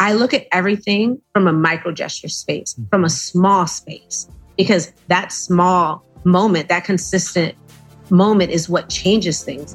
I look at everything from a micro gesture space, mm. from a small space, because that small moment, that consistent moment is what changes things.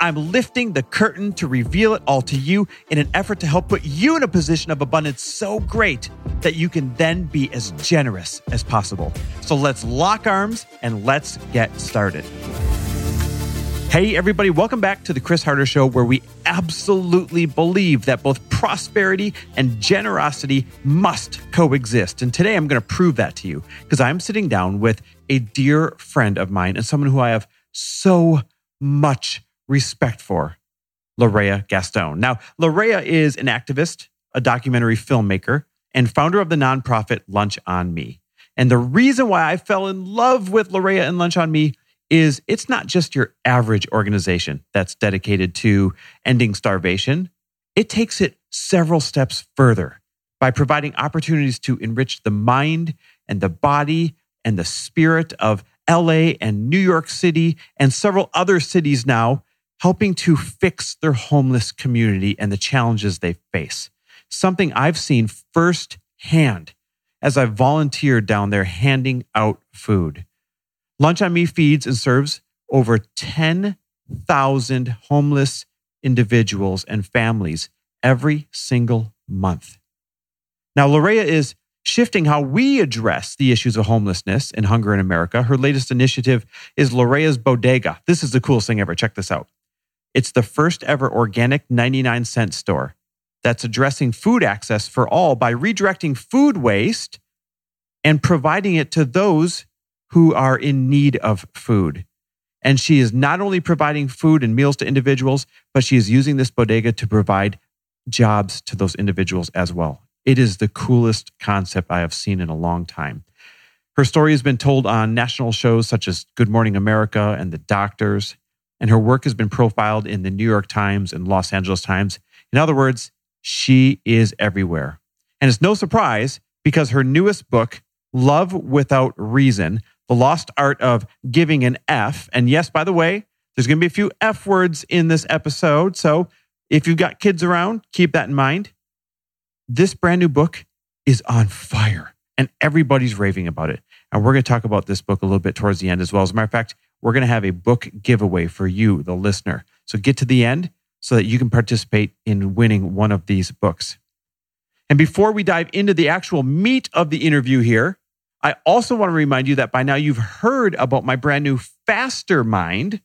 I'm lifting the curtain to reveal it all to you in an effort to help put you in a position of abundance so great that you can then be as generous as possible. So let's lock arms and let's get started. Hey, everybody, welcome back to the Chris Harder Show, where we absolutely believe that both prosperity and generosity must coexist. And today I'm going to prove that to you because I'm sitting down with a dear friend of mine and someone who I have so much respect for, LaRayia Gaston. Now, LaRayia is an activist, a documentary filmmaker, and founder of the nonprofit Lunch on Me. And the reason why I fell in love with LaRayia and Lunch on Me is it's not just your average organization that's dedicated to ending starvation. It takes it several steps further by providing opportunities to enrich the mind and the body and the spirit of LA and New York City and several other cities now, helping to fix their homeless community and the challenges they face. Something I've seen firsthand as I've volunteered down there handing out food. Lunch on Me feeds and serves over 10,000 homeless individuals and families every single month. Now, LaRayia is shifting how we address the issues of homelessness and hunger in America. Her latest initiative is LaRayia's Bodega. This is the coolest thing ever. Check this out. It's the first ever organic 99 cent store that's addressing food access for all by redirecting food waste and providing it to those who are in need of food. And she is not only providing food and meals to individuals, but she is using this bodega to provide jobs to those individuals as well. It is the coolest concept I have seen in a long time. Her story has been told on national shows such as Good Morning America and The Doctors, and her work has been profiled in the New York Times and Los Angeles Times. In other words, she is everywhere. And it's no surprise because her newest book, Love Without Reason, the lost art of giving an F. And yes, by the way, there's going to be a few F words in this episode. So if you've got kids around, keep that in mind. This brand new book is on fire and everybody's raving about it. And we're going to talk about this book a little bit towards the end as well. As a matter of fact, we're going to have a book giveaway for you, the listener. So get to the end so that you can participate in winning one of these books. And before we dive into the actual meat of the interview here, I also want to remind you that by now you've heard about my brand new Fastermind,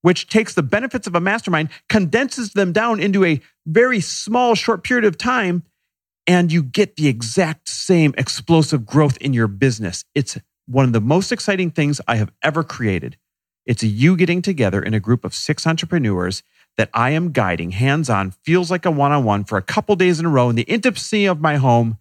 which takes the benefits of a mastermind, condenses them down into a very small, short period of time, and you get the exact same explosive growth in your business. It's one of the most exciting things I have ever created. It's you getting together in a group of six entrepreneurs that I am guiding hands on, feels like a one on one for a couple days in a row in the intimacy of my home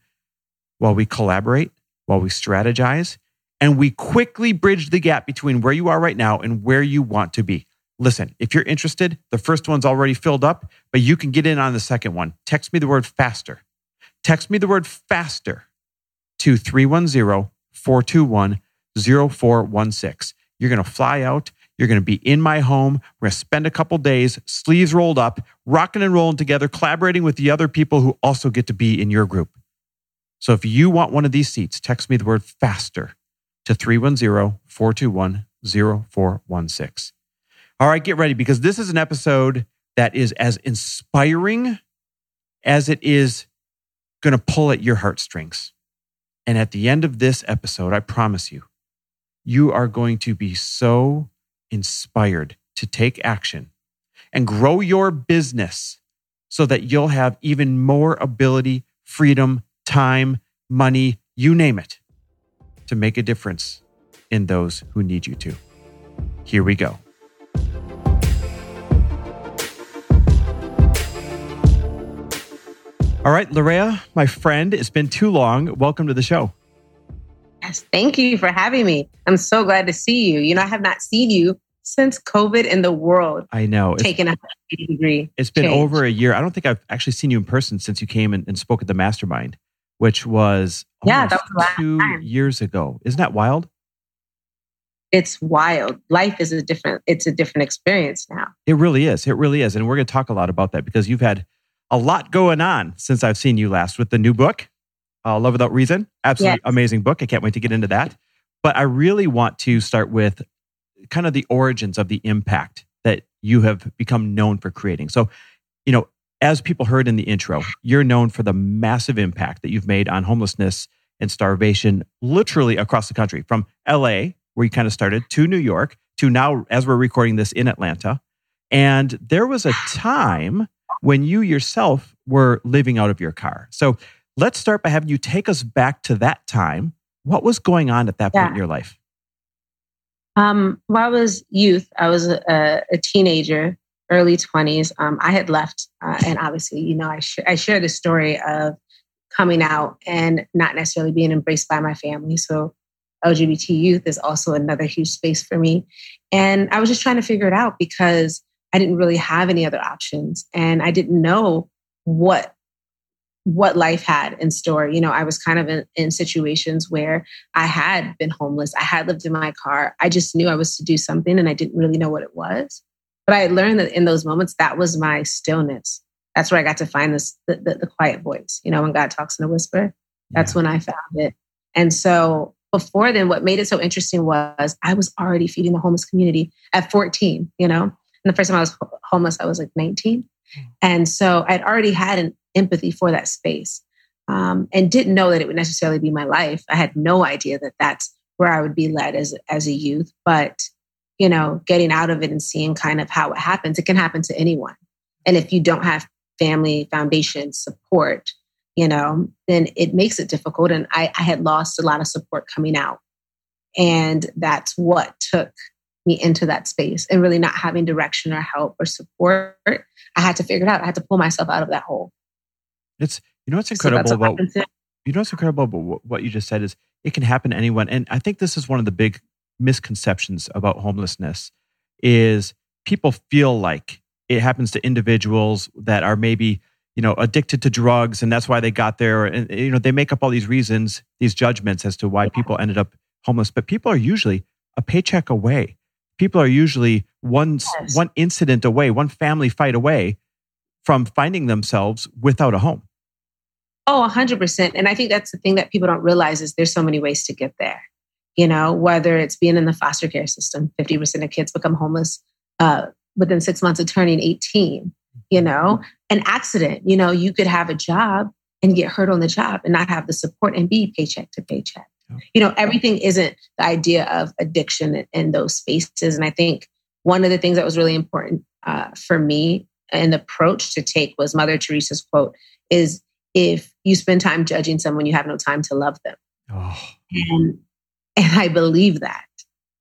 while we collaborate while we strategize and we quickly bridge the gap between where you are right now and where you want to be. Listen, if you're interested, the first one's already filled up, but you can get in on the second one. Text me the word faster. Text me the word faster to 310 421 0416. You're going to fly out. You're going to be in my home. We're going to spend a couple days, sleeves rolled up, rocking and rolling together, collaborating with the other people who also get to be in your group. So if you want one of these seats, text me the word faster to 310 421 0416. All right, get ready because this is an episode that is as inspiring as it is going to pull at your heartstrings. And at the end of this episode, I promise you, you are going to be so inspired to take action and grow your business so that you'll have even more ability, freedom, time, money, you name it, to make a difference in those who need you to. Here we go. All right, LaRayia, my friend, it's been too long. Welcome to the show. Yes, thank you for having me. I'm so glad to see you. You know, I have not seen you since COVID in the world. I know. Taken a degree. It's been change. over a year. I don't think I've actually seen you in person since you came and, and spoke at the mastermind, which was yeah, that was two time. years ago. Isn't that wild? It's wild. Life is a different, it's a different experience now. It really is. It really is. And we're going to talk a lot about that because you've had a lot going on since I've seen you last with the new book, uh, Love Without Reason. Absolutely yes. amazing book. I can't wait to get into that. But I really want to start with kind of the origins of the impact that you have become known for creating. So, you know, as people heard in the intro, you're known for the massive impact that you've made on homelessness and starvation literally across the country from LA, where you kind of started, to New York, to now, as we're recording this, in Atlanta. And there was a time when you yourself were living out of your car. So let's start by having you take us back to that time. What was going on at that point in your life? Um, while I was youth, I was a, a teenager, early 20s. Um, I had left, uh, and obviously, you know, I, sh- I share the story of coming out and not necessarily being embraced by my family. So LGBT youth is also another huge space for me. And I was just trying to figure it out because I didn't really have any other options and I didn't know what what life had in store. You know, I was kind of in, in, situations where I had been homeless. I had lived in my car. I just knew I was to do something and I didn't really know what it was. But I learned that in those moments, that was my stillness. That's where I got to find this the, the, the quiet voice. You know, when God talks in a whisper, that's yeah. when I found it. And so before then, what made it so interesting was I was already feeding the homeless community at 14, you know. And the first time I was homeless, I was like 19. Hmm. And so I'd already had an empathy for that space um, and didn't know that it would necessarily be my life. I had no idea that that's where I would be led as, as a youth. But, you know, getting out of it and seeing kind of how it happens, it can happen to anyone. And if you don't have family foundation support, you know, then it makes it difficult. And I, I had lost a lot of support coming out. And that's what took me into that space and really not having direction or help or support. I had to figure it out. I had to pull myself out of that hole. It's you know what's incredible so about you know what's incredible about what you just said is it can happen to anyone. And I think this is one of the big misconceptions about homelessness is people feel like it happens to individuals that are maybe you know addicted to drugs and that's why they got there and you know they make up all these reasons these judgments as to why people ended up homeless but people are usually a paycheck away people are usually one yes. one incident away, one family fight away from finding themselves without a home. Oh, 100%. And I think that's the thing that people don't realize is there's so many ways to get there. You know, whether it's being in the foster care system, 50% of kids become homeless uh, within six months of turning 18. You know, an accident, you know, you could have a job and get hurt on the job and not have the support and be paycheck to paycheck. You know, everything isn't the idea of addiction in those spaces. And I think one of the things that was really important uh, for me and the approach to take was Mother Teresa's quote is if you spend time judging someone, you have no time to love them. Oh. And, and I believe that,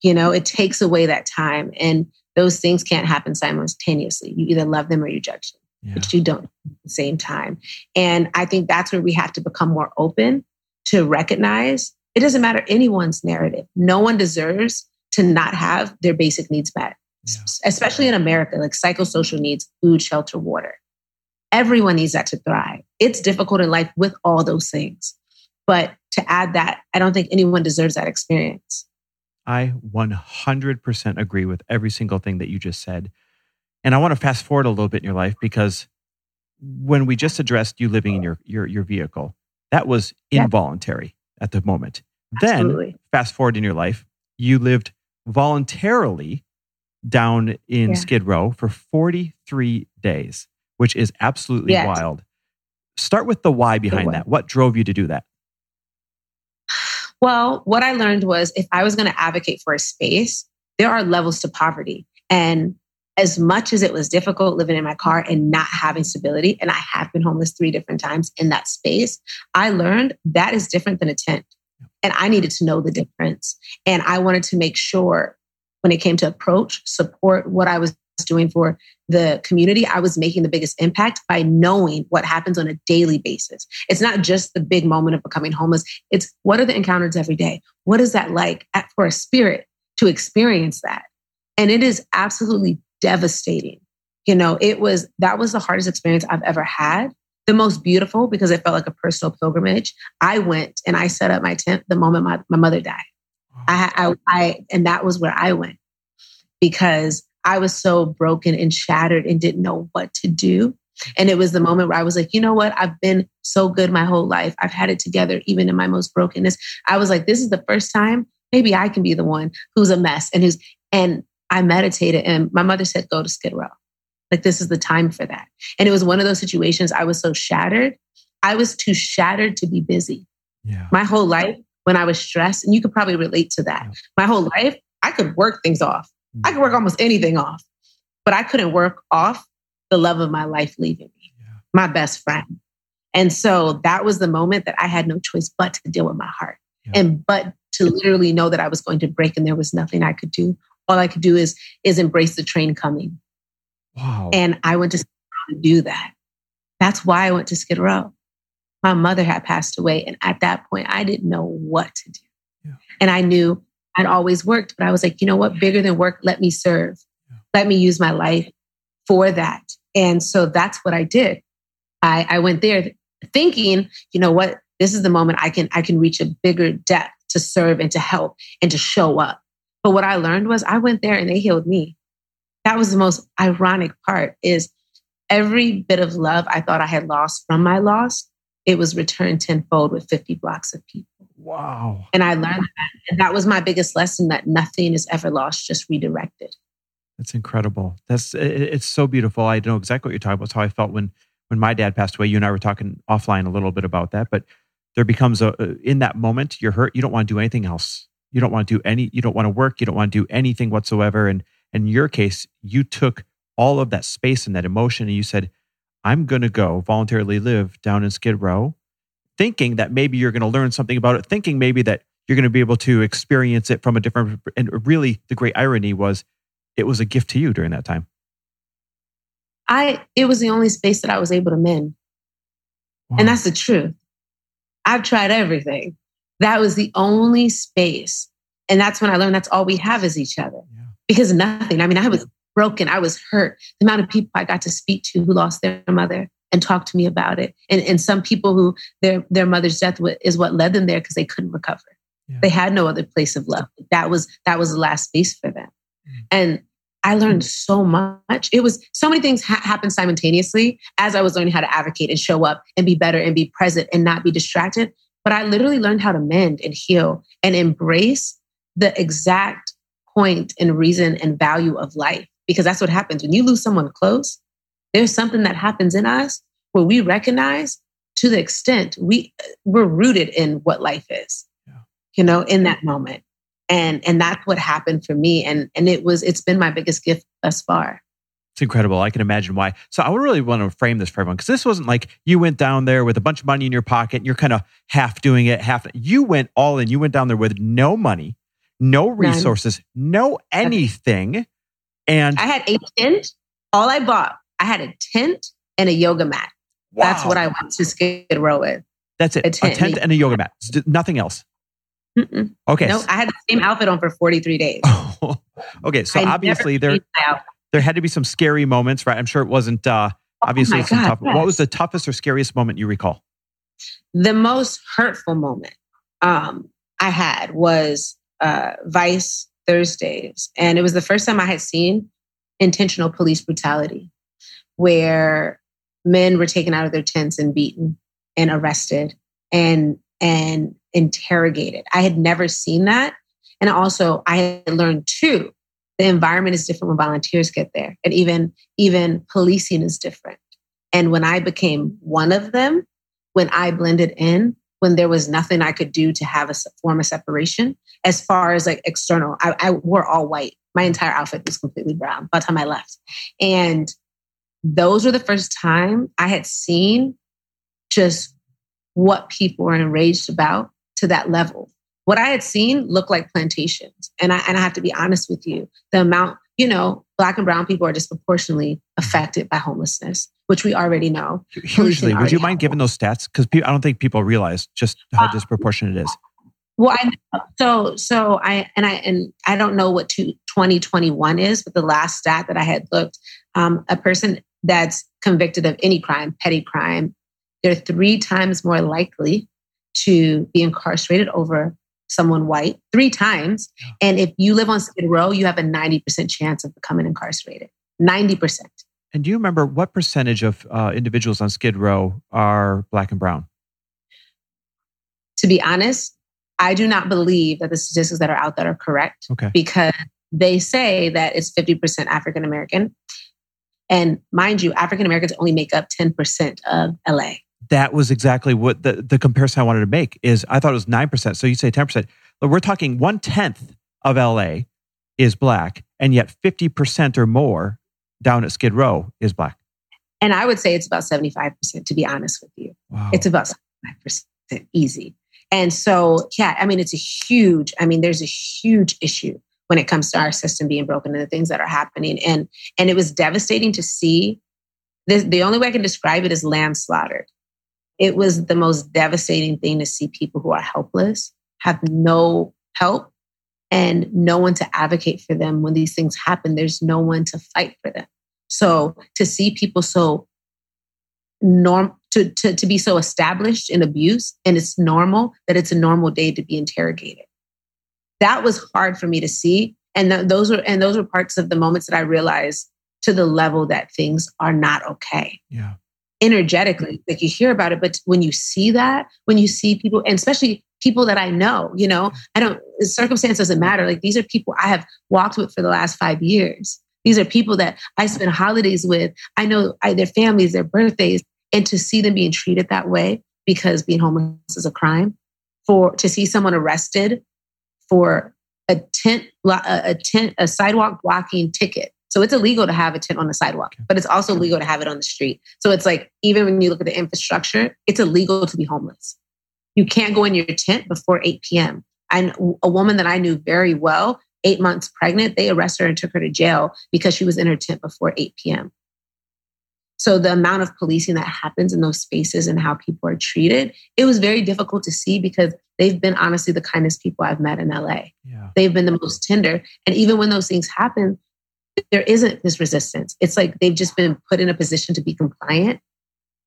you know, it takes away that time. And those things can't happen simultaneously. You either love them or you judge them, yeah. but you don't at the same time. And I think that's where we have to become more open to recognize it doesn't matter anyone's narrative. No one deserves to not have their basic needs met, yeah. especially in America, like psychosocial needs, food, shelter, water. Everyone needs that to thrive. It's difficult in life with all those things. But to add that, I don't think anyone deserves that experience. I 100% agree with every single thing that you just said. And I want to fast forward a little bit in your life because when we just addressed you living in your, your, your vehicle, that was involuntary at the moment. Absolutely. Then, fast forward in your life, you lived voluntarily down in yeah. Skid Row for 43 days, which is absolutely yes. wild. Start with the why behind that. What drove you to do that? Well, what I learned was if I was going to advocate for a space, there are levels to poverty. And as much as it was difficult living in my car and not having stability, and I have been homeless three different times in that space, I learned that is different than a tent. And I needed to know the difference. And I wanted to make sure when it came to approach, support, what I was doing for the community, I was making the biggest impact by knowing what happens on a daily basis. It's not just the big moment of becoming homeless. It's what are the encounters every day? What is that like for a spirit to experience that? And it is absolutely devastating. You know, it was, that was the hardest experience I've ever had. The most beautiful because it felt like a personal pilgrimage. I went and I set up my tent the moment my, my mother died. I, I, I, and that was where I went because I was so broken and shattered and didn't know what to do. And it was the moment where I was like, you know what? I've been so good my whole life. I've had it together, even in my most brokenness. I was like, this is the first time maybe I can be the one who's a mess and who's, and I meditated and my mother said, go to Skid Row. Like, this is the time for that. And it was one of those situations I was so shattered. I was too shattered to be busy. Yeah. My whole life, when I was stressed, and you could probably relate to that. Yeah. My whole life, I could work things off. Mm-hmm. I could work almost anything off, but I couldn't work off the love of my life leaving me, yeah. my best friend. And so that was the moment that I had no choice but to deal with my heart and but to literally know that I was going to break and there was nothing I could do. All I could do is is embrace the train coming. Wow. And I went to do that. That's why I went to Skid Row. My mother had passed away. And at that point, I didn't know what to do. Yeah. And I knew I'd always worked, but I was like, you know what? Bigger than work, let me serve. Yeah. Let me use my life for that. And so that's what I did. I, I went there thinking, you know what? This is the moment I can I can reach a bigger depth to serve and to help and to show up. But what I learned was I went there and they healed me. That was the most ironic part is every bit of love I thought I had lost from my loss, it was returned tenfold with 50 blocks of people. Wow. And I learned that. And that was my biggest lesson that nothing is ever lost, just redirected. That's incredible. That's it's so beautiful. I know exactly what you're talking about. It's how I felt when when my dad passed away. You and I were talking offline a little bit about that, but there becomes a in that moment you're hurt. You don't want to do anything else. You don't want to do any. You don't want to work. You don't want to do anything whatsoever. And in your case, you took all of that space and that emotion, and you said, "I'm going to go voluntarily live down in Skid Row." thinking that maybe you're going to learn something about it, thinking maybe that you're going to be able to experience it from a different. And really, the great irony was it was a gift to you during that time. I it was the only space that I was able to mend, wow. and that's the truth. I've tried everything. That was the only space, and that's when I learned that's all we have is each other. Yeah. Because nothing. I mean, I was broken. I was hurt. The amount of people I got to speak to who lost their mother, and talk to me about it. And, and some people who their their mother's death is what led them there because they couldn't recover. Yeah. They had no other place of love. That was that was the last space for them. Mm. And I learned so much. It was so many things ha- happened simultaneously as I was learning how to advocate and show up and be better and be present and not be distracted. But I literally learned how to mend and heal and embrace the exact point and reason and value of life. Because that's what happens. When you lose someone close there's something that happens in us where we recognize to the extent we we're rooted in what life is yeah. you know in that moment. And and that's what happened for me. And and it was it's been my biggest gift thus far it's incredible. I can imagine why. So I would really want to frame this for everyone because this wasn't like you went down there with a bunch of money in your pocket and you're kind of half doing it, half. You went all in. You went down there with no money, no resources, None. no anything. And I had a tent. All I bought I had a tent and a yoga mat. Wow. That's what I went to Skid Row with. That's it. A tent, a tent and a yoga mat. Nothing else. Mm-mm. Okay. No, I had the same outfit on for 43 days. okay. So I obviously there, there had to be some scary moments, right? I'm sure it wasn't, uh, oh obviously oh some God, tough. Yes. What was the toughest or scariest moment you recall? The most hurtful moment um, I had was uh, Vice Thursdays. And it was the first time I had seen intentional police brutality where men were taken out of their tents and beaten and arrested and and interrogated. I had never seen that. And also I had learned too, the environment is different when volunteers get there. And even even policing is different. And when I became one of them, when I blended in, when there was nothing I could do to have a form of separation, as far as like external, I, I wore all white. My entire outfit was completely brown by the time I left. And those were the first time I had seen just what people were enraged about to that level. What I had seen looked like plantations. And I, and I have to be honest with you, the amount, you know, black and brown people are disproportionately affected by homelessness, which we already know. Hugely. Would you mind giving those stats? Because I don't think people realize just how uh, disproportionate it is. Well, I so so I and I and I don't know what two, 2021 is, but the last stat that I had looked, um, a person that's convicted of any crime, petty crime, they're three times more likely to be incarcerated over someone white, three times. And if you live on Skid Row, you have a 90% chance of becoming incarcerated. 90%. And do you remember what percentage of uh, individuals on Skid Row are black and brown? To be honest, I do not believe that the statistics that are out there are correct okay. because they say that it's 50% African American. And mind you, African Americans only make up 10% of LA. That was exactly what the, the comparison I wanted to make is I thought it was 9%. So you say 10%. But we're talking one tenth of LA is black, and yet 50% or more down at Skid Row is black. And I would say it's about 75%, to be honest with you. Wow. It's about 75% easy. And so, yeah, I mean, it's a huge, I mean, there's a huge issue when it comes to our system being broken and the things that are happening. And and it was devastating to see this, the only way I can describe it is landslaughter. It was the most devastating thing to see people who are helpless have no help and no one to advocate for them when these things happen. There's no one to fight for them. So to see people so norm to, to, to be so established in abuse and it's normal that it's a normal day to be interrogated. That was hard for me to see. And th- those were and those were parts of the moments that I realized to the level that things are not okay. Yeah. Energetically, like you hear about it, but when you see that, when you see people, and especially people that I know, you know, I don't circumstance doesn't matter. Like these are people I have walked with for the last five years. These are people that I spend holidays with. I know I, their families, their birthdays and to see them being treated that way because being homeless is a crime for to see someone arrested for a tent a tent a sidewalk blocking ticket so it's illegal to have a tent on the sidewalk but it's also legal to have it on the street so it's like even when you look at the infrastructure it's illegal to be homeless you can't go in your tent before 8 p.m and a woman that i knew very well eight months pregnant they arrested her and took her to jail because she was in her tent before 8 p.m so the amount of policing that happens in those spaces and how people are treated, it was very difficult to see because they've been honestly the kindest people I've met in LA. Yeah. They've been the most tender. And even when those things happen, there isn't this resistance. It's like they've just been put in a position to be compliant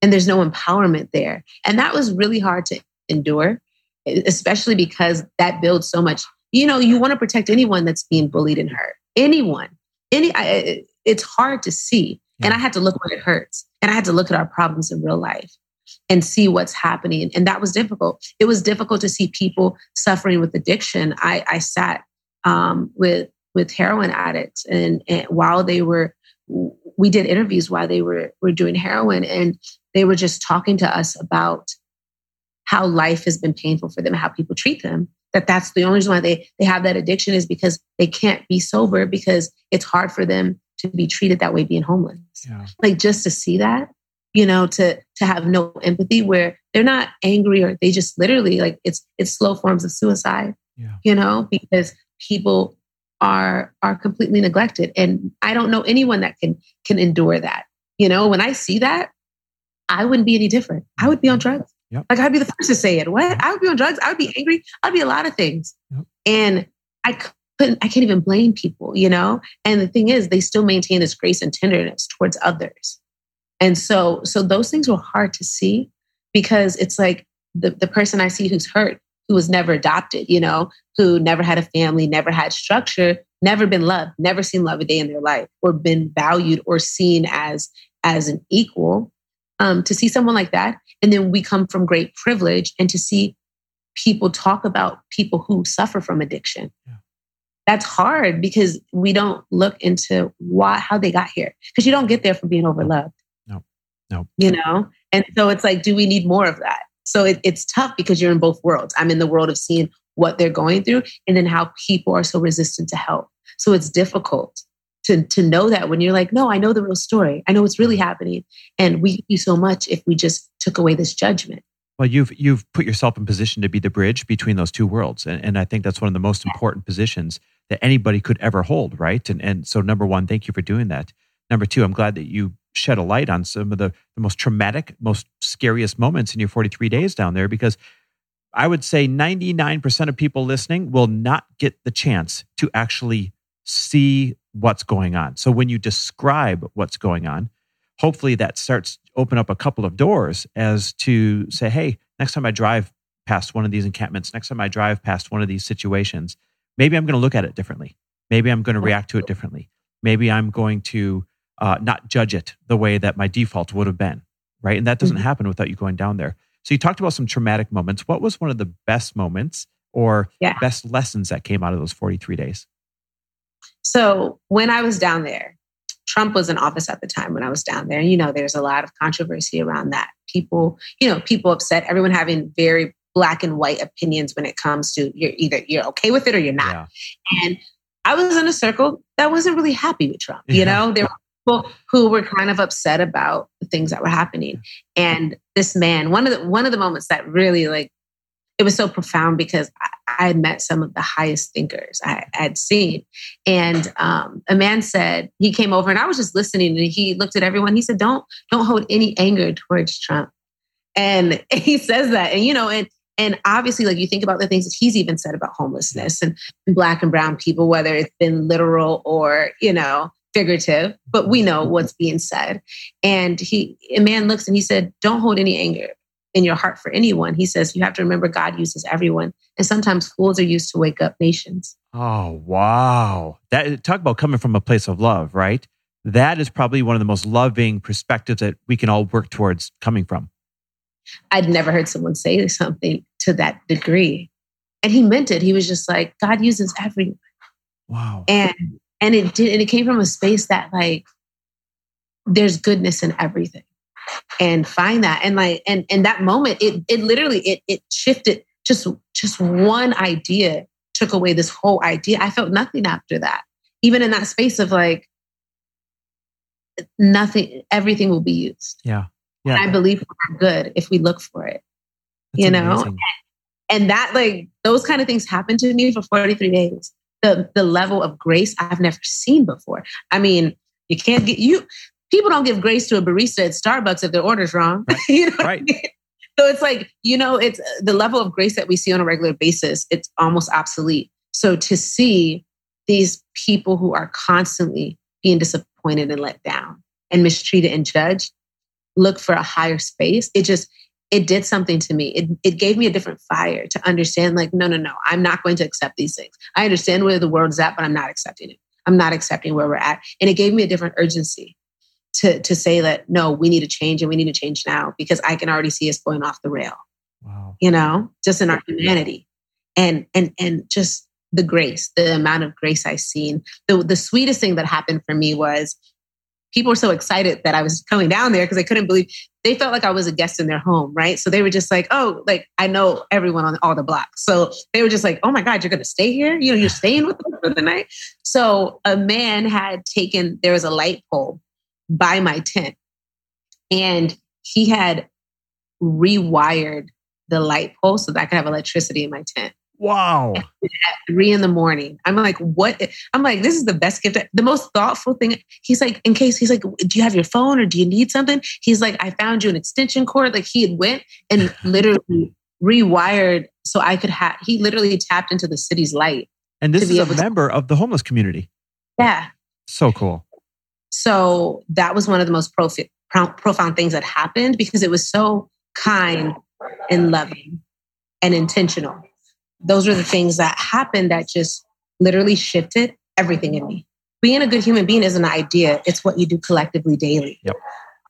and there's no empowerment there. And that was really hard to endure, especially because that builds so much. You know, you want to protect anyone that's being bullied and hurt. Anyone. Any I, it's hard to see and I had to look where it hurts. And I had to look at our problems in real life and see what's happening. And that was difficult. It was difficult to see people suffering with addiction. I, I sat um, with with heroin addicts, and, and while they were, we did interviews while they were were doing heroin, and they were just talking to us about how life has been painful for them, how people treat them. That that's the only reason why they they have that addiction is because they can't be sober because it's hard for them to be treated that way being homeless. Yeah. Like just to see that, you know, to to have no empathy where they're not angry or they just literally like it's it's slow forms of suicide. Yeah. You know, because people are are completely neglected. And I don't know anyone that can can endure that. You know, when I see that, I wouldn't be any different. I would be on drugs. Yep. Like I'd be the first to say it. What? I would be on drugs. I would be angry. I'd be a lot of things. Yep. And I couldn't, I can't even blame people, you know? And the thing is, they still maintain this grace and tenderness towards others. And so, so those things were hard to see because it's like the, the person I see who's hurt, who was never adopted, you know, who never had a family, never had structure, never been loved, never seen love a day in their life, or been valued or seen as as an equal. Um, to see someone like that, and then we come from great privilege, and to see people talk about people who suffer from addiction. Yeah. That's hard because we don't look into why how they got here because you don't get there from being overloved. No no you know? And so it's like do we need more of that so it, it's tough because you're in both worlds. I'm in the world of seeing what they're going through and then how people are so resistant to help. So it's difficult to, to know that when you're like no i know the real story. I know what's really mm-hmm. happening. And we do so much if we just took away this judgment. Well, you've you've put yourself in position to be the bridge between those two worlds, and, and I think that's one of the most important positions that anybody could ever hold, right? And and so number one, thank you for doing that. Number two, I'm glad that you shed a light on some of the, the most traumatic, most scariest moments in your 43 days down there, because I would say 99% of people listening will not get the chance to actually see what's going on. So when you describe what's going on, hopefully that starts open up a couple of doors as to say, hey, next time I drive past one of these encampments, next time I drive past one of these situations, maybe I'm going to look at it differently. Maybe I'm going to react to it differently. Maybe I'm going to uh, not judge it the way that my default would have been. Right. And that doesn't mm-hmm. happen without you going down there. So you talked about some traumatic moments. What was one of the best moments or yeah. best lessons that came out of those 43 days? So when I was down there, Trump was in office at the time when I was down there. You know, there's a lot of controversy around that. People, you know, people upset, everyone having very black and white opinions when it comes to you're either you're okay with it or you're not. Yeah. And I was in a circle that wasn't really happy with Trump. Yeah. You know, there were people who were kind of upset about the things that were happening. And this man, one of the one of the moments that really like it was so profound because I, I had met some of the highest thinkers I had seen. And um, a man said, he came over and I was just listening and he looked at everyone. He said, don't, don't hold any anger towards Trump. And he says that, and you know, and and obviously, like you think about the things that he's even said about homelessness and black and brown people, whether it's been literal or, you know, figurative, but we know what's being said. And he, a man looks and he said, Don't hold any anger in your heart for anyone. He says, You have to remember God uses everyone. And sometimes fools are used to wake up nations. Oh, wow. That talk about coming from a place of love, right? That is probably one of the most loving perspectives that we can all work towards coming from. I'd never heard someone say something to that degree. And he meant it. He was just like, God uses everyone. Wow. And and it did and it came from a space that like there's goodness in everything. And find that. And like and and that moment, it it literally it it shifted just just one idea took away this whole idea. I felt nothing after that. Even in that space of like nothing, everything will be used. Yeah. Yeah. I believe we're good if we look for it. That's you know? Amazing. And that like those kind of things happened to me for 43 days. The the level of grace I've never seen before. I mean, you can't get you people don't give grace to a barista at Starbucks if their order's wrong. Right. you know right. I mean? So it's like, you know, it's uh, the level of grace that we see on a regular basis, it's almost obsolete. So to see these people who are constantly being disappointed and let down and mistreated and judged, look for a higher space, it just it did something to me. It, it gave me a different fire to understand, like, no, no, no, I'm not going to accept these things. I understand where the world is at, but I'm not accepting it. I'm not accepting where we're at. And it gave me a different urgency to, to say that, no, we need to change and we need to change now because I can already see us going off the rail. Wow. You know, just in our humanity. And and and just the grace, the amount of grace I've seen. The the sweetest thing that happened for me was people were so excited that I was coming down there because they couldn't believe they felt like I was a guest in their home, right? So they were just like, oh, like I know everyone on all the blocks. So they were just like, oh my God, you're gonna stay here? You know, you're staying with them for the night. So a man had taken, there was a light pole by my tent, and he had rewired the light pole so that I could have electricity in my tent. Wow. At three in the morning. I'm like, what? I'm like, this is the best gift. The most thoughtful thing. He's like, in case he's like, do you have your phone or do you need something? He's like, I found you an extension cord. Like he had went and literally rewired so I could have, he literally tapped into the city's light. And this is a member to- of the homeless community. Yeah. So cool. So that was one of the most profi- profound things that happened because it was so kind and loving and intentional those are the things that happened that just literally shifted everything in me. Being a good human being is an idea, it's what you do collectively daily. Yep.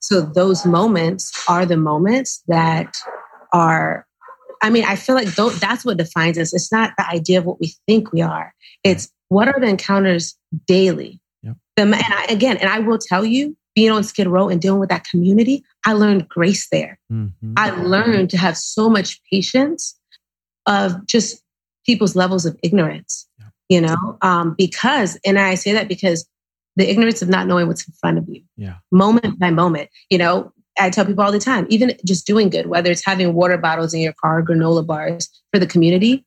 So those moments are the moments that are, I mean, I feel like that's what defines us. It's not the idea of what we think we are, it's what are the encounters daily. Yep. And I, again, and I will tell you, being on Skid Row and dealing with that community, I learned grace there. Mm-hmm. I learned to have so much patience of just people's levels of ignorance, yeah. you know, um, because, and I say that because the ignorance of not knowing what's in front of you, yeah. moment by moment, you know, I tell people all the time, even just doing good, whether it's having water bottles in your car, granola bars for the community,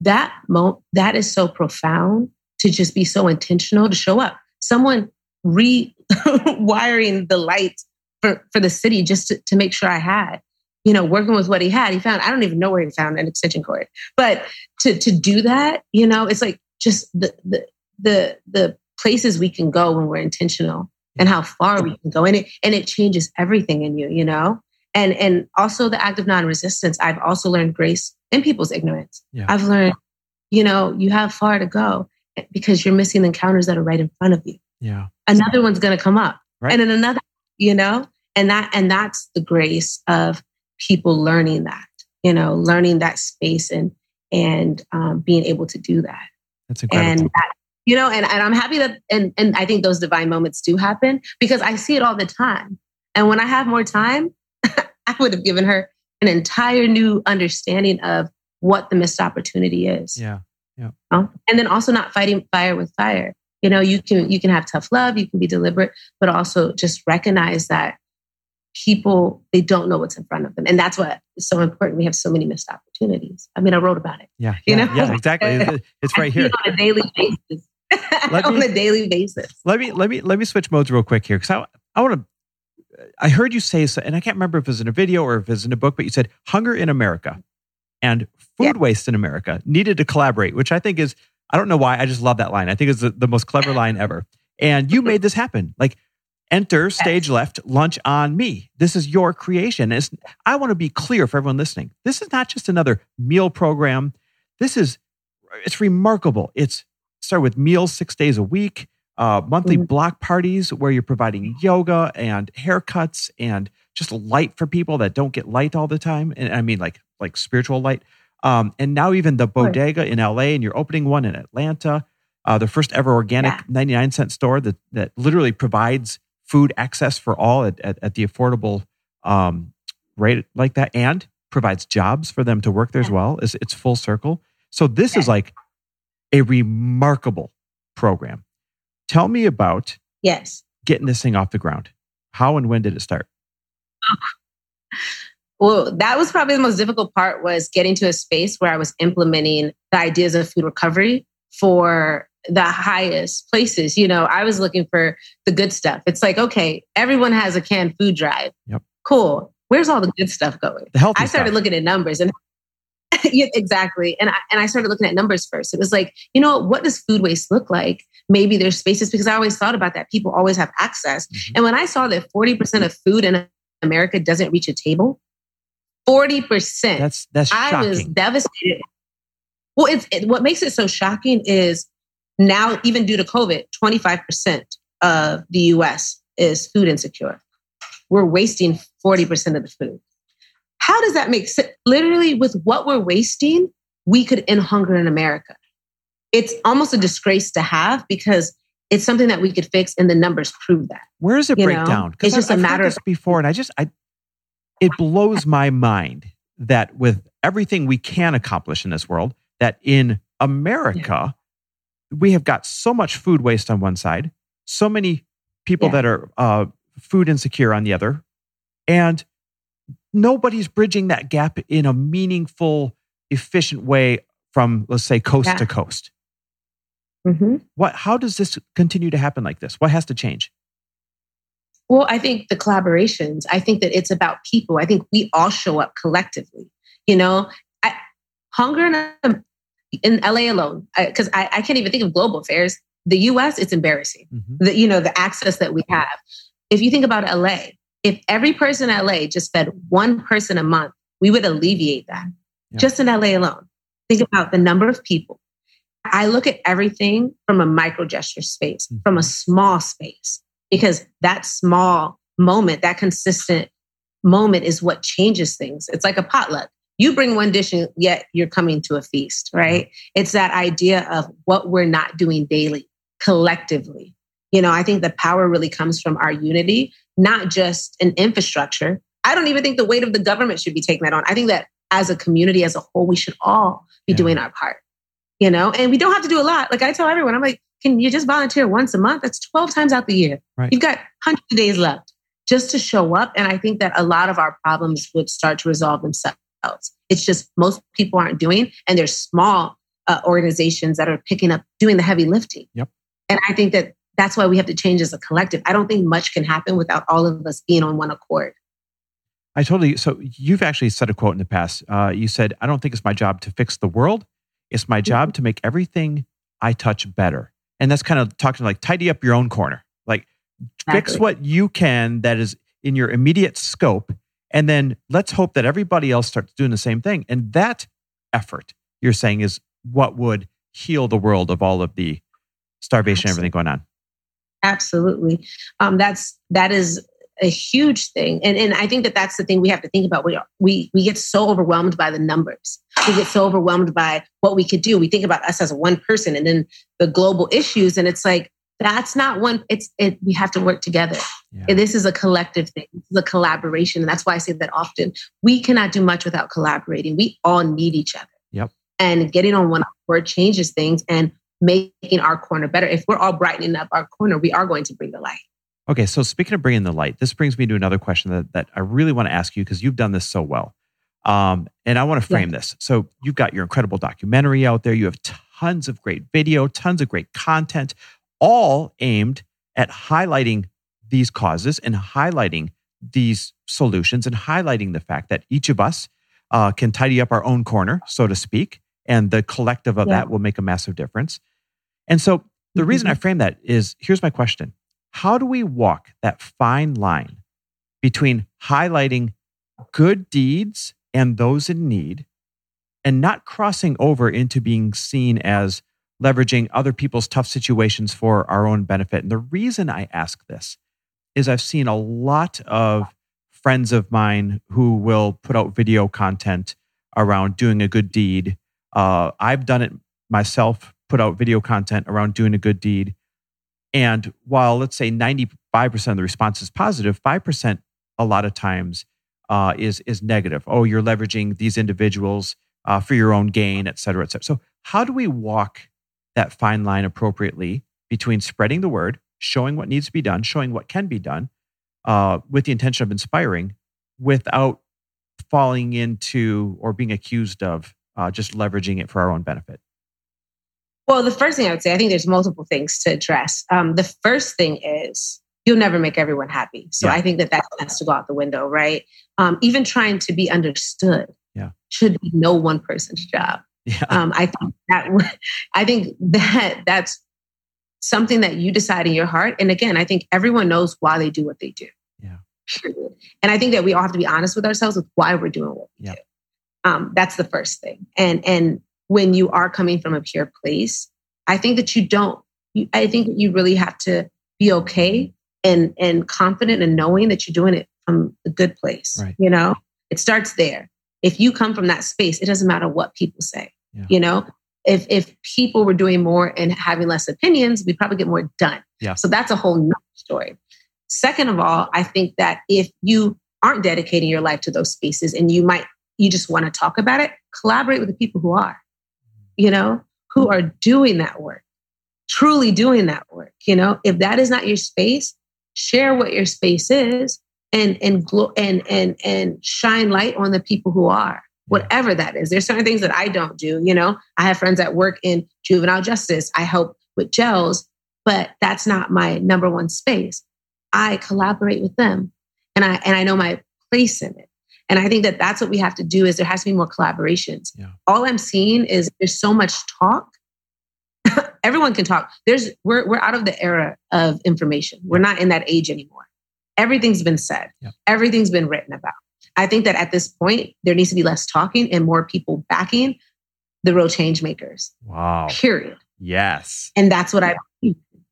that mo- that is so profound to just be so intentional to show up. Someone rewiring the lights for, for the city just to, to make sure I had, you know, working with what he had. He found, I don't even know where he found an extension cord, but to, to do that, you know, it's like just the, the, the, the places we can go when we're intentional and how far we can go. And it, and it changes everything in you, you know? And, and also the act of non-resistance. I've also learned grace in people's ignorance. Yeah. I've learned, you know, you have far to go because you're missing encounters that are right in front of you. Yeah. Another one's going to come up. Right. And then another, you know, and that, and that's the grace of people learning that, you know, learning that space and, and um, being able to do that. That's incredible. And that, you know, and, and I'm happy that, and, and I think those divine moments do happen because I see it all the time. And when I have more time, I would have given her an entire new understanding of what the missed opportunity is. Yeah. Yeah. and then also not fighting fire with fire. You know, you can you can have tough love, you can be deliberate, but also just recognize that people they don't know what's in front of them, and that's what is so important. We have so many missed opportunities. I mean, I wrote about it. Yeah, you know, yeah, exactly. It's right here on a daily basis. on a daily basis. Let me let me let me switch modes real quick here because I I want to. I heard you say, so and I can't remember if it was in a video or if it was in a book, but you said hunger in America and food yeah. waste in America needed to collaborate, which I think is, I don't know why, I just love that line. I think it's the, the most clever line ever. And you made this happen. Like, enter stage left, lunch on me. This is your creation. It's, I want to be clear for everyone listening. This is not just another meal program. This is, it's remarkable. It's start with meals six days a week, uh, monthly mm-hmm. block parties where you're providing yoga and haircuts and just light for people that don't get light all the time. And I mean, like like spiritual light. Um, and now even the bodega in LA, and you're opening one in Atlanta, uh, the first ever organic yeah. 99 cent store that that literally provides food access for all at, at, at the affordable um, rate like that, and provides jobs for them to work there as well. It's, it's full circle. So this is like a remarkable program. Tell me about yes getting this thing off the ground. How and when did it start? well that was probably the most difficult part was getting to a space where i was implementing the ideas of food recovery for the highest places you know i was looking for the good stuff it's like okay everyone has a canned food drive yep. cool where's all the good stuff going the healthy i started stuff. looking at numbers and yeah, exactly and I, and I started looking at numbers first it was like you know what does food waste look like maybe there's spaces because i always thought about that people always have access mm-hmm. and when i saw that 40% of food in america doesn't reach a table 40%. That's that's shocking. I was devastated. Well, it's it, what makes it so shocking is now, even due to COVID, 25% of the US is food insecure. We're wasting 40% of the food. How does that make sense? Literally, with what we're wasting, we could end hunger in America. It's almost a disgrace to have because it's something that we could fix, and the numbers prove that. Where does it break know? down? It's just I've, a matter of before, and I just I it blows my mind that with everything we can accomplish in this world, that in America, yeah. We have got so much food waste on one side, so many people yeah. that are uh, food insecure on the other, and nobody's bridging that gap in a meaningful, efficient way from, let's say, coast yeah. to coast. Mm-hmm. What? How does this continue to happen like this? What has to change? Well, I think the collaborations, I think that it's about people. I think we all show up collectively. You know, I, hunger in, in LA alone, because I, I, I, can't even think of global affairs. The US, it's embarrassing. Mm-hmm. The, you know, the access that we have. If you think about LA, if every person in LA just fed one person a month, we would alleviate that yeah. just in LA alone. Think about the number of people. I look at everything from a micro gesture space, mm-hmm. from a small space because that small moment, that consistent moment is what changes things. It's like a potluck. You bring one dish and yet you're coming to a feast, right? Mm-hmm. It's that idea of what we're not doing daily, collectively. You know, I think the power really comes from our unity, not just an infrastructure. I don't even think the weight of the government should be taking that on. I think that as a community, as a whole, we should all be yeah. doing our part, you know, and we don't have to do a lot. Like I tell everyone, I'm like, can you just volunteer once a month? That's 12 times out the year. Right. You've got hundreds of days left. just to show up. And I think that a lot of our problems would start to resolve themselves. It's just most people aren't doing, and there's small uh, organizations that are picking up doing the heavy lifting. Yep. And I think that that's why we have to change as a collective. I don't think much can happen without all of us being on one accord. I totally. So you've actually said a quote in the past. Uh, you said, "I don't think it's my job to fix the world. It's my job to make everything I touch better." And that's kind of talking like tidy up your own corner. Like exactly. fix what you can that is in your immediate scope, and then let's hope that everybody else starts doing the same thing. And that effort, you're saying, is what would heal the world of all of the starvation, Absolutely. everything going on. Absolutely, um, that's that is a huge thing, and and I think that that's the thing we have to think about. We we we get so overwhelmed by the numbers. We get so overwhelmed by what we could do. We think about us as one person, and then the global issues, and it's like that's not one. It's it. We have to work together. Yeah. This is a collective thing. This is a collaboration, and that's why I say that often. We cannot do much without collaborating. We all need each other. Yep. And getting on one accord changes things, and making our corner better. If we're all brightening up our corner, we are going to bring the light. Okay, so speaking of bringing the light, this brings me to another question that, that I really want to ask you because you've done this so well. Um, and I want to frame yeah. this. So you've got your incredible documentary out there. You have tons of great video, tons of great content, all aimed at highlighting these causes and highlighting these solutions and highlighting the fact that each of us uh, can tidy up our own corner, so to speak, and the collective of yeah. that will make a massive difference. And so the mm-hmm. reason I frame that is here's my question How do we walk that fine line between highlighting good deeds and those in need and not crossing over into being seen as leveraging other people's tough situations for our own benefit? And the reason I ask this is I've seen a lot of friends of mine who will put out video content around doing a good deed uh, I've done it myself, put out video content around doing a good deed. And while let's say 95% of the response is positive, 5% a lot of times uh, is, is negative. Oh, you're leveraging these individuals uh, for your own gain, et cetera, et cetera. So, how do we walk that fine line appropriately between spreading the word, showing what needs to be done, showing what can be done uh, with the intention of inspiring without falling into or being accused of uh, just leveraging it for our own benefit? Well, the first thing I would say, I think there's multiple things to address. Um, the first thing is you'll never make everyone happy. So yeah. I think that that has to go out the window, right? Um, even trying to be understood yeah. should be no one person's job. Yeah. Um, I think that I think that that's something that you decide in your heart. And again, I think everyone knows why they do what they do. Yeah. And I think that we all have to be honest with ourselves with why we're doing what we yeah. do. Um, that's the first thing. And and when you are coming from a pure place, I think that you don't. You, I think you really have to be okay and and confident in knowing that you're doing it from a good place. Right. You know, it starts there. If you come from that space, it doesn't matter what people say. Yeah. You know, if if people were doing more and having less opinions, we'd probably get more done. Yeah. So that's a whole story. Second of all, I think that if you aren't dedicating your life to those spaces and you might you just want to talk about it, collaborate with the people who are, you know, who are doing that work, truly doing that work. You know, if that is not your space, share what your space is and and glo- and and and shine light on the people who are whatever that is there's certain things that i don't do you know i have friends that work in juvenile justice i help with jails but that's not my number one space i collaborate with them and i and i know my place in it and I think that that's what we have to do is there has to be more collaborations. Yeah. All I'm seeing is there's so much talk. Everyone can talk. There's we're we're out of the era of information. We're not in that age anymore. Everything's been said. Yeah. Everything's been written about. I think that at this point there needs to be less talking and more people backing the real change makers. Wow. Period. Yes. And that's what I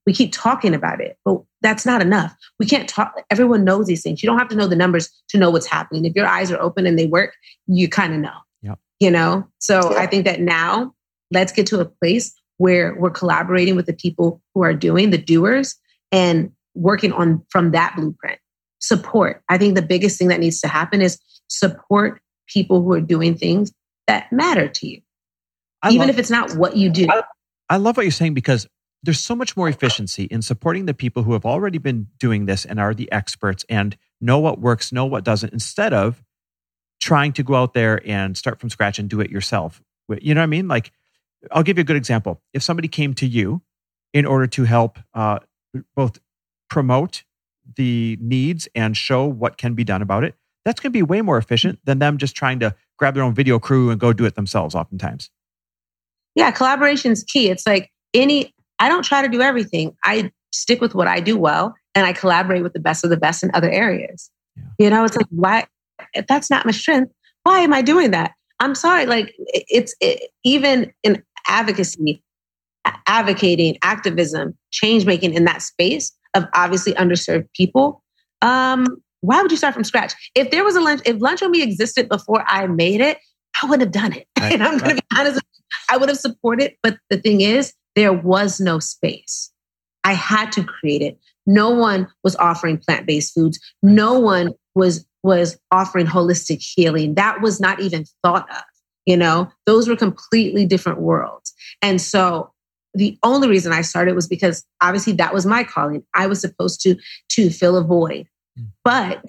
we keep talking about it, but that's not enough. We can't talk. Everyone knows these things. You don't have to know the numbers to know what's happening. If your eyes are open and they work, you kind of know. Yep. You know. So I think that now let's get to a place where we're collaborating with the people who are doing the doers and working on from that blueprint. Support. I think the biggest thing that needs to happen is support people who are doing things that matter to you, I even love, if it's not what you do. I, I love what you're saying because there's so much more efficiency in supporting the people who have already been doing this and are the experts and know what works, know what doesn't, instead of trying to go out there and start from scratch and do it yourself. You know what I mean? Like, I'll give you a good example. If somebody came to you in order to help uh, both promote the needs and show what can be done about it, that's going to be way more efficient than them just trying to grab their own video crew and go do it themselves oftentimes. Yeah, collaboration is key. It's like any, I don't try to do everything. I stick with what I do well and I collaborate with the best of the best in other areas. Yeah. You know, it's like, why, if that's not my strength, why am I doing that? I'm sorry. Like, it's it, even in advocacy, advocating, activism, change making in that space of obviously underserved people. Um, why would you start from scratch? If there was a lunch, if lunch on me existed before I made it, I wouldn't have done it. Right, and I'm going to be honest, I would have supported. But the thing is, there was no space. I had to create it. No one was offering plant-based foods. No one was was offering holistic healing. That was not even thought of. You know, those were completely different worlds. And so the only reason I started was because obviously that was my calling. I was supposed to to fill a void. Mm. But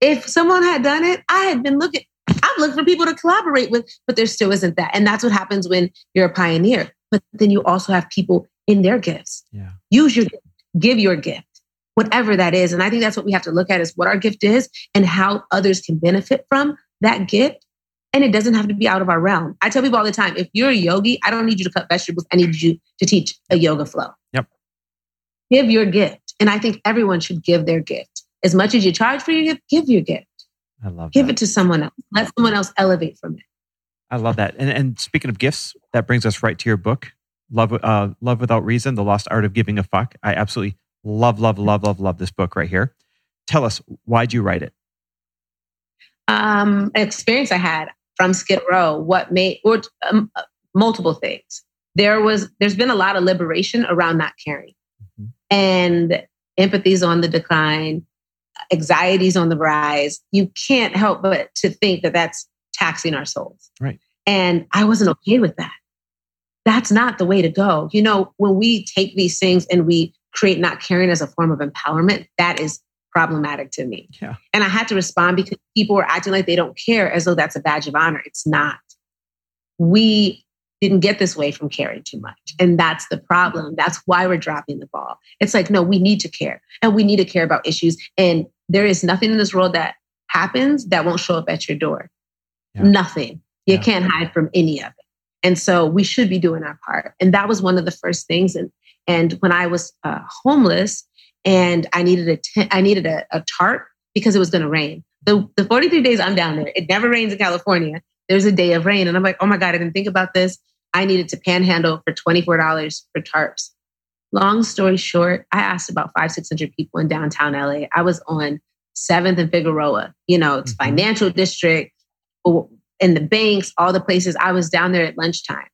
if someone had done it, I had been looking, I've looked for people to collaborate with, but there still isn't that. And that's what happens when you're a pioneer. But then you also have people in their gifts. Yeah. Use your gift, give your gift, whatever that is. And I think that's what we have to look at is what our gift is and how others can benefit from that gift. And it doesn't have to be out of our realm. I tell people all the time, if you're a yogi, I don't need you to cut vegetables. I need you to teach a yoga flow. Yep. Give your gift. And I think everyone should give their gift. As much as you charge for your gift, give your gift. I love Give that. it to someone else. Let someone else elevate from it. I love that. And, and speaking of gifts, that brings us right to your book, Love, uh, Love Without Reason, The Lost Art of Giving a Fuck. I absolutely love, love, love, love, love this book right here. Tell us, why'd you write it? Um, an experience I had from Skid Row, what made, or um, uh, multiple things. There was, there's been a lot of liberation around not caring. Mm-hmm. And empathy's on the decline, anxiety's on the rise. You can't help but to think that that's taxing our souls. Right. And I wasn't okay with that. That's not the way to go. You know, when we take these things and we create not caring as a form of empowerment, that is problematic to me. Yeah. And I had to respond because people were acting like they don't care as though that's a badge of honor. It's not. We didn't get this way from caring too much. And that's the problem. That's why we're dropping the ball. It's like, no, we need to care and we need to care about issues. And there is nothing in this world that happens that won't show up at your door. Yeah. Nothing. You yeah. can't hide from any of it. And so we should be doing our part. And that was one of the first things. And and when I was uh, homeless and I needed a t- I needed a, a tarp because it was going to rain. The the 43 days I'm down there, it never rains in California. There's a day of rain, and I'm like, oh my god, I didn't think about this. I needed to panhandle for $24 for tarps. Long story short, I asked about five, 600 people in downtown LA. I was on 7th and Figueroa, you know, it's mm-hmm. financial district, in the banks, all the places. I was down there at lunchtime.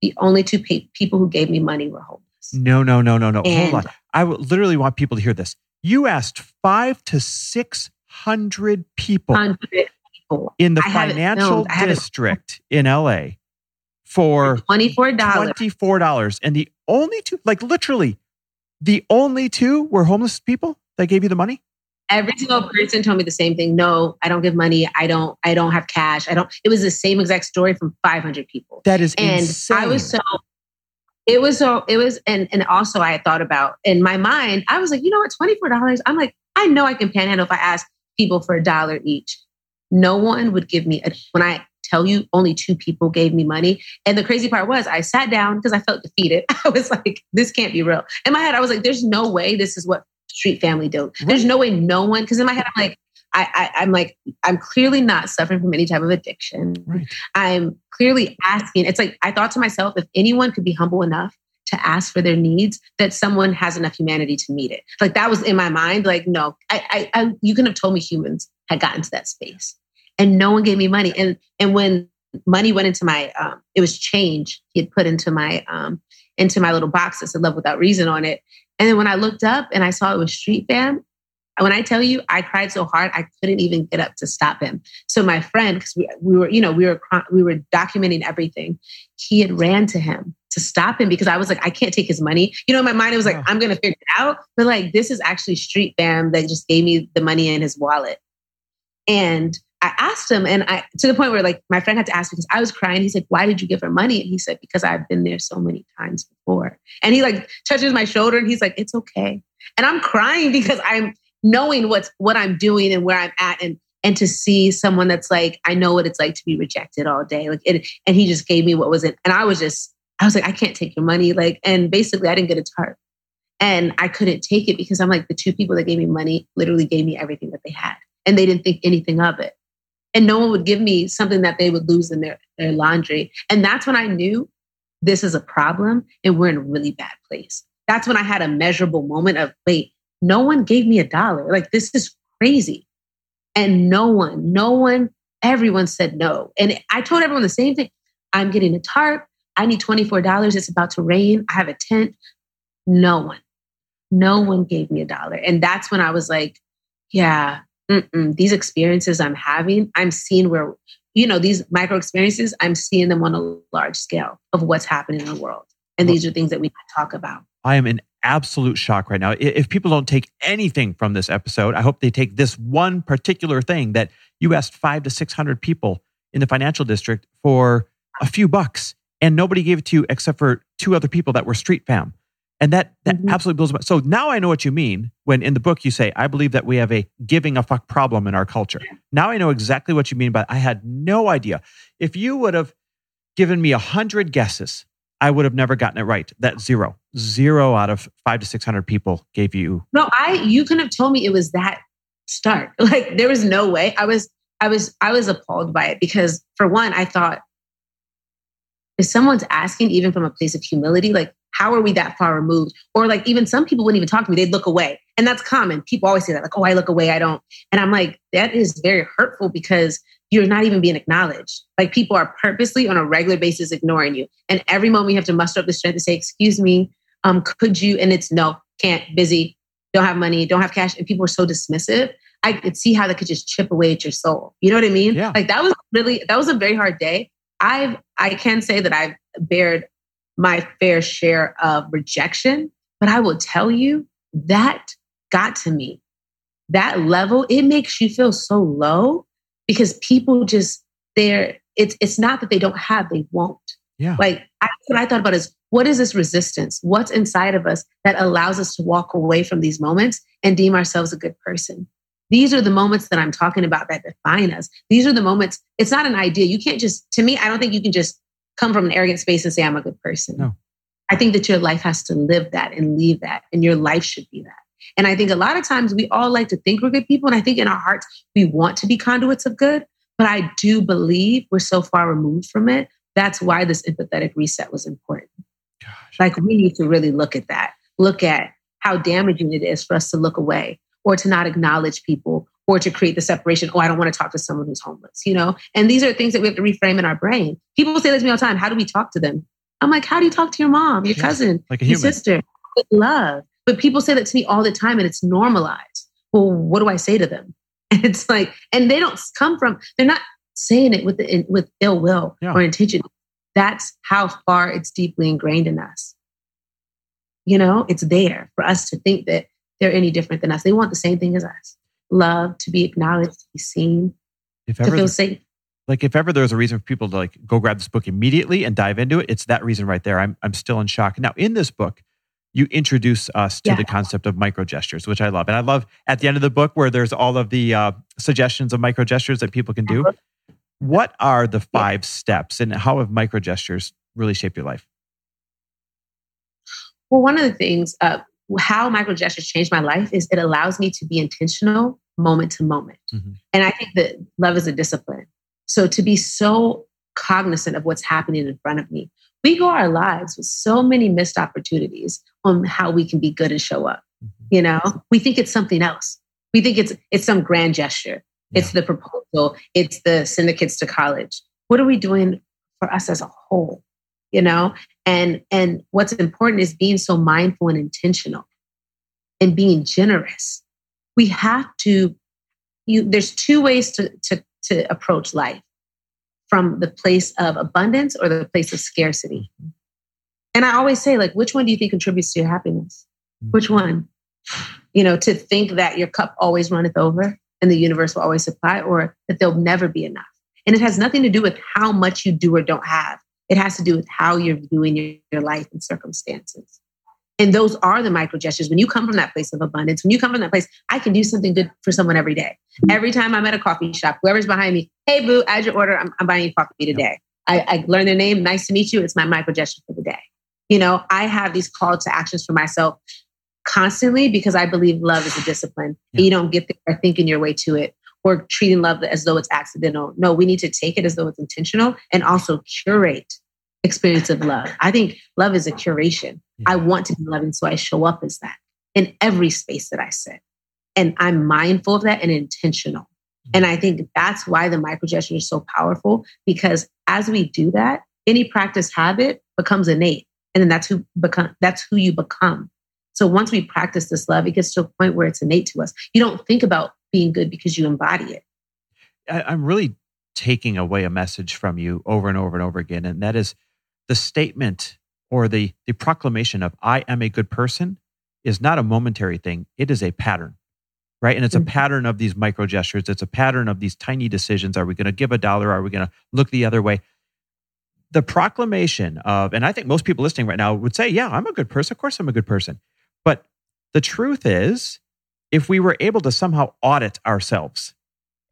The only two pe- people who gave me money were homeless. No, no, no, no, no. And Hold on. I would literally want people to hear this. You asked five to 600 people, people. in the financial district in LA for $24. $24. And the only two, like literally, the only two were homeless people that gave you the money? Every single person told me the same thing. No, I don't give money. I don't, I don't have cash. I don't, it was the same exact story from 500 people. That is and insane. I was so, it was so, it was, and, and also I had thought about in my mind, I was like, you know what, $24. I'm like, I know I can panhandle if I ask people for a dollar each. No one would give me a, when I tell you only two people gave me money. And the crazy part was I sat down because I felt defeated. I was like, this can't be real. In my head, I was like, there's no way this is what street family do. There's no way no one, because in my head, I'm like, I, I, am like, I'm clearly not suffering from any type of addiction. Right. I'm clearly asking. It's like I thought to myself, if anyone could be humble enough to ask for their needs, that someone has enough humanity to meet it. Like that was in my mind. Like, no, I, I, I you couldn't have told me humans had gotten to that space and no one gave me money. And and when money went into my, um, it was change he had put into my um, into my little box that said "Love Without Reason" on it. And then when I looked up and I saw it was Street Fam, when I tell you, I cried so hard I couldn't even get up to stop him. So my friend, because we, we were, you know, we were we were documenting everything. He had ran to him to stop him because I was like, I can't take his money. You know, in my mind, it was like, I'm gonna figure it out. But like, this is actually street fam that just gave me the money in his wallet. And I asked him, and I to the point where like my friend had to ask because I was crying. He's like, "Why did you give her money?" And he said, "Because I've been there so many times before." And he like touches my shoulder, and he's like, "It's okay." And I'm crying because I'm knowing what's what I'm doing and where I'm at, and and to see someone that's like, I know what it's like to be rejected all day, like, it, and he just gave me what was it, and I was just, I was like, I can't take your money, like, and basically, I didn't get a tarp. And I couldn't take it because I'm like, the two people that gave me money literally gave me everything that they had. And they didn't think anything of it and no one would give me something that they would lose in their, their laundry. And that's when I knew this is a problem and we're in a really bad place. That's when I had a measurable moment of, wait, no one gave me a dollar. Like, this is crazy. And no one, no one, everyone said no. And I told everyone the same thing I'm getting a tarp. I need $24. It's about to rain. I have a tent. No one, no one gave me a dollar. And that's when I was like, yeah, Mm-mm. these experiences I'm having, I'm seeing where, you know, these micro experiences, I'm seeing them on a large scale of what's happening in the world. And these are things that we talk about. I am in absolute shock right now. If people don't take anything from this episode, I hope they take this one particular thing that you asked five to 600 people in the financial district for a few bucks and nobody gave it to you except for two other people that were street fam. And that that mm-hmm. absolutely blows my so now I know what you mean when in the book you say, I believe that we have a giving a fuck problem in our culture. Now I know exactly what you mean by I had no idea. If you would have given me a hundred guesses, I would have never gotten it right. That zero. Zero out of five to six hundred people gave you No, I you couldn't have told me it was that start. Like there was no way. I was I was I was appalled by it because for one, I thought if someone's asking even from a place of humility, like how are we that far removed? Or like even some people wouldn't even talk to me, they'd look away. And that's common. People always say that, like, oh, I look away, I don't. And I'm like, that is very hurtful because you're not even being acknowledged. Like people are purposely on a regular basis ignoring you. And every moment you have to muster up the strength to say, excuse me, um, could you? And it's no, can't, busy, don't have money, don't have cash. And people are so dismissive. I could see how that could just chip away at your soul. You know what I mean? Yeah. Like that was really, that was a very hard day. I've, I can say that I've bared my fair share of rejection. But I will tell you that got to me. That level, it makes you feel so low because people just they're it's it's not that they don't have, they won't. Yeah. Like I, what I thought about is what is this resistance? What's inside of us that allows us to walk away from these moments and deem ourselves a good person? These are the moments that I'm talking about that define us. These are the moments, it's not an idea. You can't just, to me, I don't think you can just come from an arrogant space and say, I'm a good person. No. I think that your life has to live that and leave that, and your life should be that. And I think a lot of times we all like to think we're good people. And I think in our hearts, we want to be conduits of good. But I do believe we're so far removed from it. That's why this empathetic reset was important. Gosh. Like we need to really look at that, look at how damaging it is for us to look away or to not acknowledge people or to create the separation. Oh, I don't want to talk to someone who's homeless, you know? And these are things that we have to reframe in our brain. People say this to me all the time. How do we talk to them? I'm like, how do you talk to your mom, your cousin, like your sister with love? But people say that to me all the time and it's normalized. Well, what do I say to them? And it's like, and they don't come from, they're not saying it with, with ill will yeah. or intention. That's how far it's deeply ingrained in us. You know, it's there for us to think that they're any different than us. They want the same thing as us love, to be acknowledged, to be seen, if ever, to feel safe. Like if ever there's a reason for people to like go grab this book immediately and dive into it, it's that reason right there. I'm I'm still in shock. Now in this book, you introduce us to yeah. the concept of micro gestures, which I love. And I love at the end of the book where there's all of the uh, suggestions of micro gestures that people can do. Uh-huh. What are the five yeah. steps and how have micro gestures really shaped your life? Well, one of the things, uh, how micro gestures changed my life is it allows me to be intentional moment to moment. Mm-hmm. And I think that love is a discipline. So to be so cognizant of what's happening in front of me, we go our lives with so many missed opportunities on how we can be good and show up. Mm-hmm. You know, we think it's something else. We think it's it's some grand gesture. Yeah. It's the proposal. It's the send the kids to college. What are we doing for us as a whole? You know, and and what's important is being so mindful and intentional and being generous we have to, you, there's two ways to, to, to approach life from the place of abundance or the place of scarcity. And I always say, like, which one do you think contributes to your happiness? Mm-hmm. Which one? You know, to think that your cup always runneth over and the universe will always supply, or that there'll never be enough. And it has nothing to do with how much you do or don't have. It has to do with how you're viewing your, your life and circumstances. And those are the micro gestures. When you come from that place of abundance, when you come from that place, I can do something good for someone every day. Every time I'm at a coffee shop, whoever's behind me, hey, boo, add your order. I'm, I'm buying you coffee today. I, I learn their name. Nice to meet you. It's my micro gesture for the day. You know, I have these call to actions for myself constantly because I believe love is a discipline. Yeah. you don't get there thinking your way to it or treating love as though it's accidental. No, we need to take it as though it's intentional and also curate experience of love. I think love is a curation. Yeah. I want to be loving, so I show up as that in every space that I sit. And I'm mindful of that and intentional. Mm-hmm. And I think that's why the micro gesture is so powerful because as we do that, any practice habit becomes innate. And then that's who become that's who you become. So once we practice this love, it gets to a point where it's innate to us. You don't think about being good because you embody it. I'm really taking away a message from you over and over and over again. And that is the statement or the, the proclamation of I am a good person is not a momentary thing. It is a pattern, right? And it's a mm-hmm. pattern of these micro gestures. It's a pattern of these tiny decisions. Are we going to give a dollar? Are we going to look the other way? The proclamation of, and I think most people listening right now would say, yeah, I'm a good person. Of course, I'm a good person. But the truth is, if we were able to somehow audit ourselves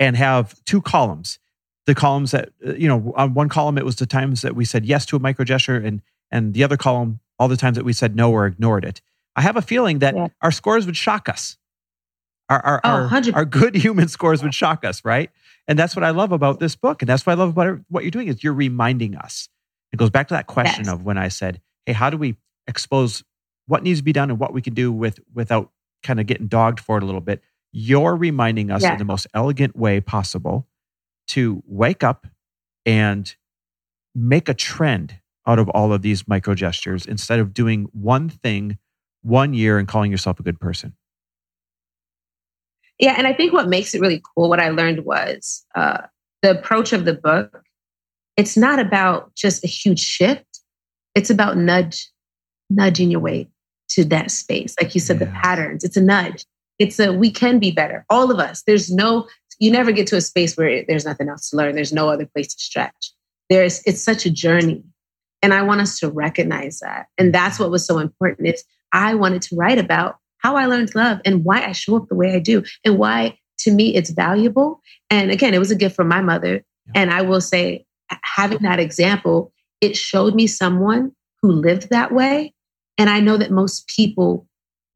and have two columns the columns that uh, you know on one column it was the times that we said yes to a micro gesture and and the other column all the times that we said no or ignored it i have a feeling that yeah. our scores would shock us our our, oh, our, our, good human scores would shock us right and that's what i love about this book and that's what i love about what you're doing is you're reminding us it goes back to that question yes. of when i said hey how do we expose what needs to be done and what we can do with without kind of getting dogged for it a little bit you're reminding us yeah. in the most elegant way possible to wake up and make a trend out of all of these micro gestures instead of doing one thing one year and calling yourself a good person. Yeah, and I think what makes it really cool, what I learned was uh, the approach of the book. It's not about just a huge shift; it's about nudge, nudging your way to that space. Like you said, the patterns. It's a nudge. It's a we can be better. All of us. There's no you never get to a space where there's nothing else to learn. There's no other place to stretch. There's it's such a journey. And I want us to recognize that. And that's what was so important is I wanted to write about how I learned love and why I show up the way I do and why to me it's valuable. And again, it was a gift from my mother. And I will say, having that example, it showed me someone who lived that way. And I know that most people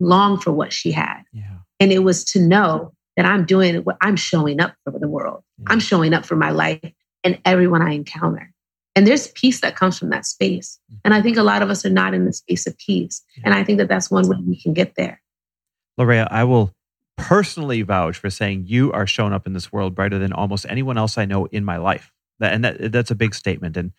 long for what she had. Yeah. And it was to know that I'm doing what I'm showing up for the world. Yeah. I'm showing up for my life and everyone I encounter. And there's peace that comes from that space. Mm-hmm. And I think a lot of us are not in the space of peace. And I think that that's one way we can get there. LaRayia, I will personally vouch for saying you are showing up in this world brighter than almost anyone else I know in my life. And that, that's a big statement. And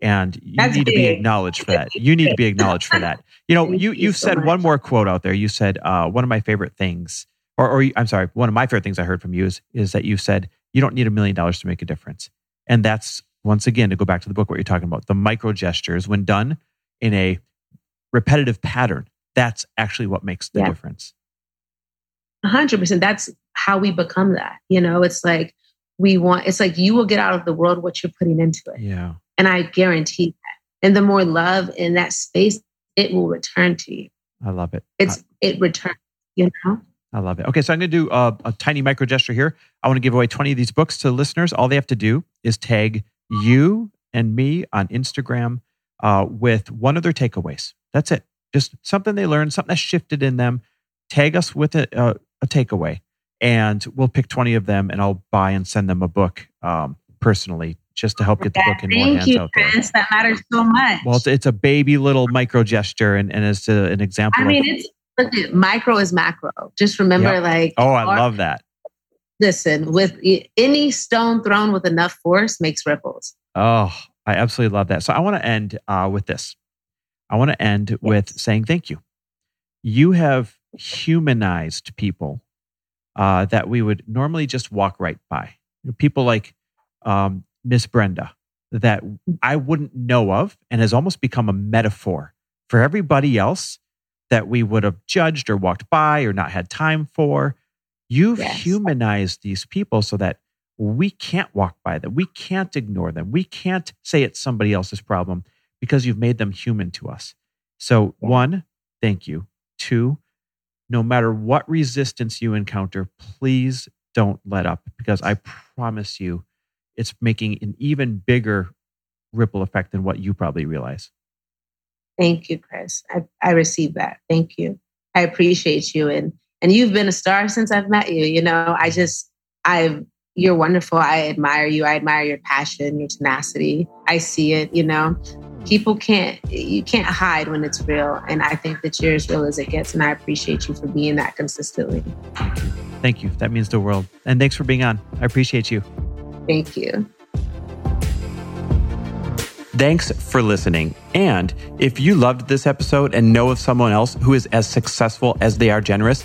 and you that's need big. to be acknowledged for that. You need to be acknowledged for that. You know, you you said so one more quote out there. You said uh, one of my favorite things or, or I'm sorry, one of my favorite things I heard from you is, is that you said you don't need a million dollars to make a difference. And that's, once again, to go back to the book, what you're talking about, the micro gestures, when done in a repetitive pattern, that's actually what makes the yeah. difference. 100%. That's how we become that. You know, it's like we want, it's like you will get out of the world what you're putting into it. Yeah. And I guarantee that. And the more love in that space, it will return to you. I love it. It's, I, it returns, you know? I love it. Okay, so I'm going to do a, a, tiny micro gesture here. I want to give away 20 of these books to listeners. All they have to do is tag you and me on Instagram uh, with one of their takeaways. That's it. Just something they learned, something that shifted in them. Tag us with a, a, a takeaway, and we'll pick 20 of them, and I'll buy and send them a book um, personally just to help get the book in more hands you, out there. Chris. That matters so much. Well, it's, it's a baby little micro gesture, and, and as an example. I mean, of, it's micro is macro. Just remember, yep. like, oh, I love that. Listen, with any stone thrown with enough force makes ripples. Oh, I absolutely love that. So I want to end uh, with this. I want to end yes. with saying thank you. You have humanized people uh, that we would normally just walk right by. People like um, Miss Brenda that I wouldn't know of and has almost become a metaphor for everybody else that we would have judged or walked by or not had time for. You've yes. humanized these people so that we can't walk by them. We can't ignore them. We can't say it's somebody else's problem because you've made them human to us. So, yeah. one, thank you. Two, no matter what resistance you encounter, please don't let up because I promise you it's making an even bigger ripple effect than what you probably realize. Thank you, Chris. I, I received that. Thank you. I appreciate you. And and you've been a star since I've met you. You know, I just I you're wonderful. I admire you. I admire your passion, your tenacity. I see it, you know. People can't you can't hide when it's real. And I think that you're as real as it gets. And I appreciate you for being that consistently. Thank you. That means the world. And thanks for being on. I appreciate you. Thank you. Thanks for listening. And if you loved this episode and know of someone else who is as successful as they are generous,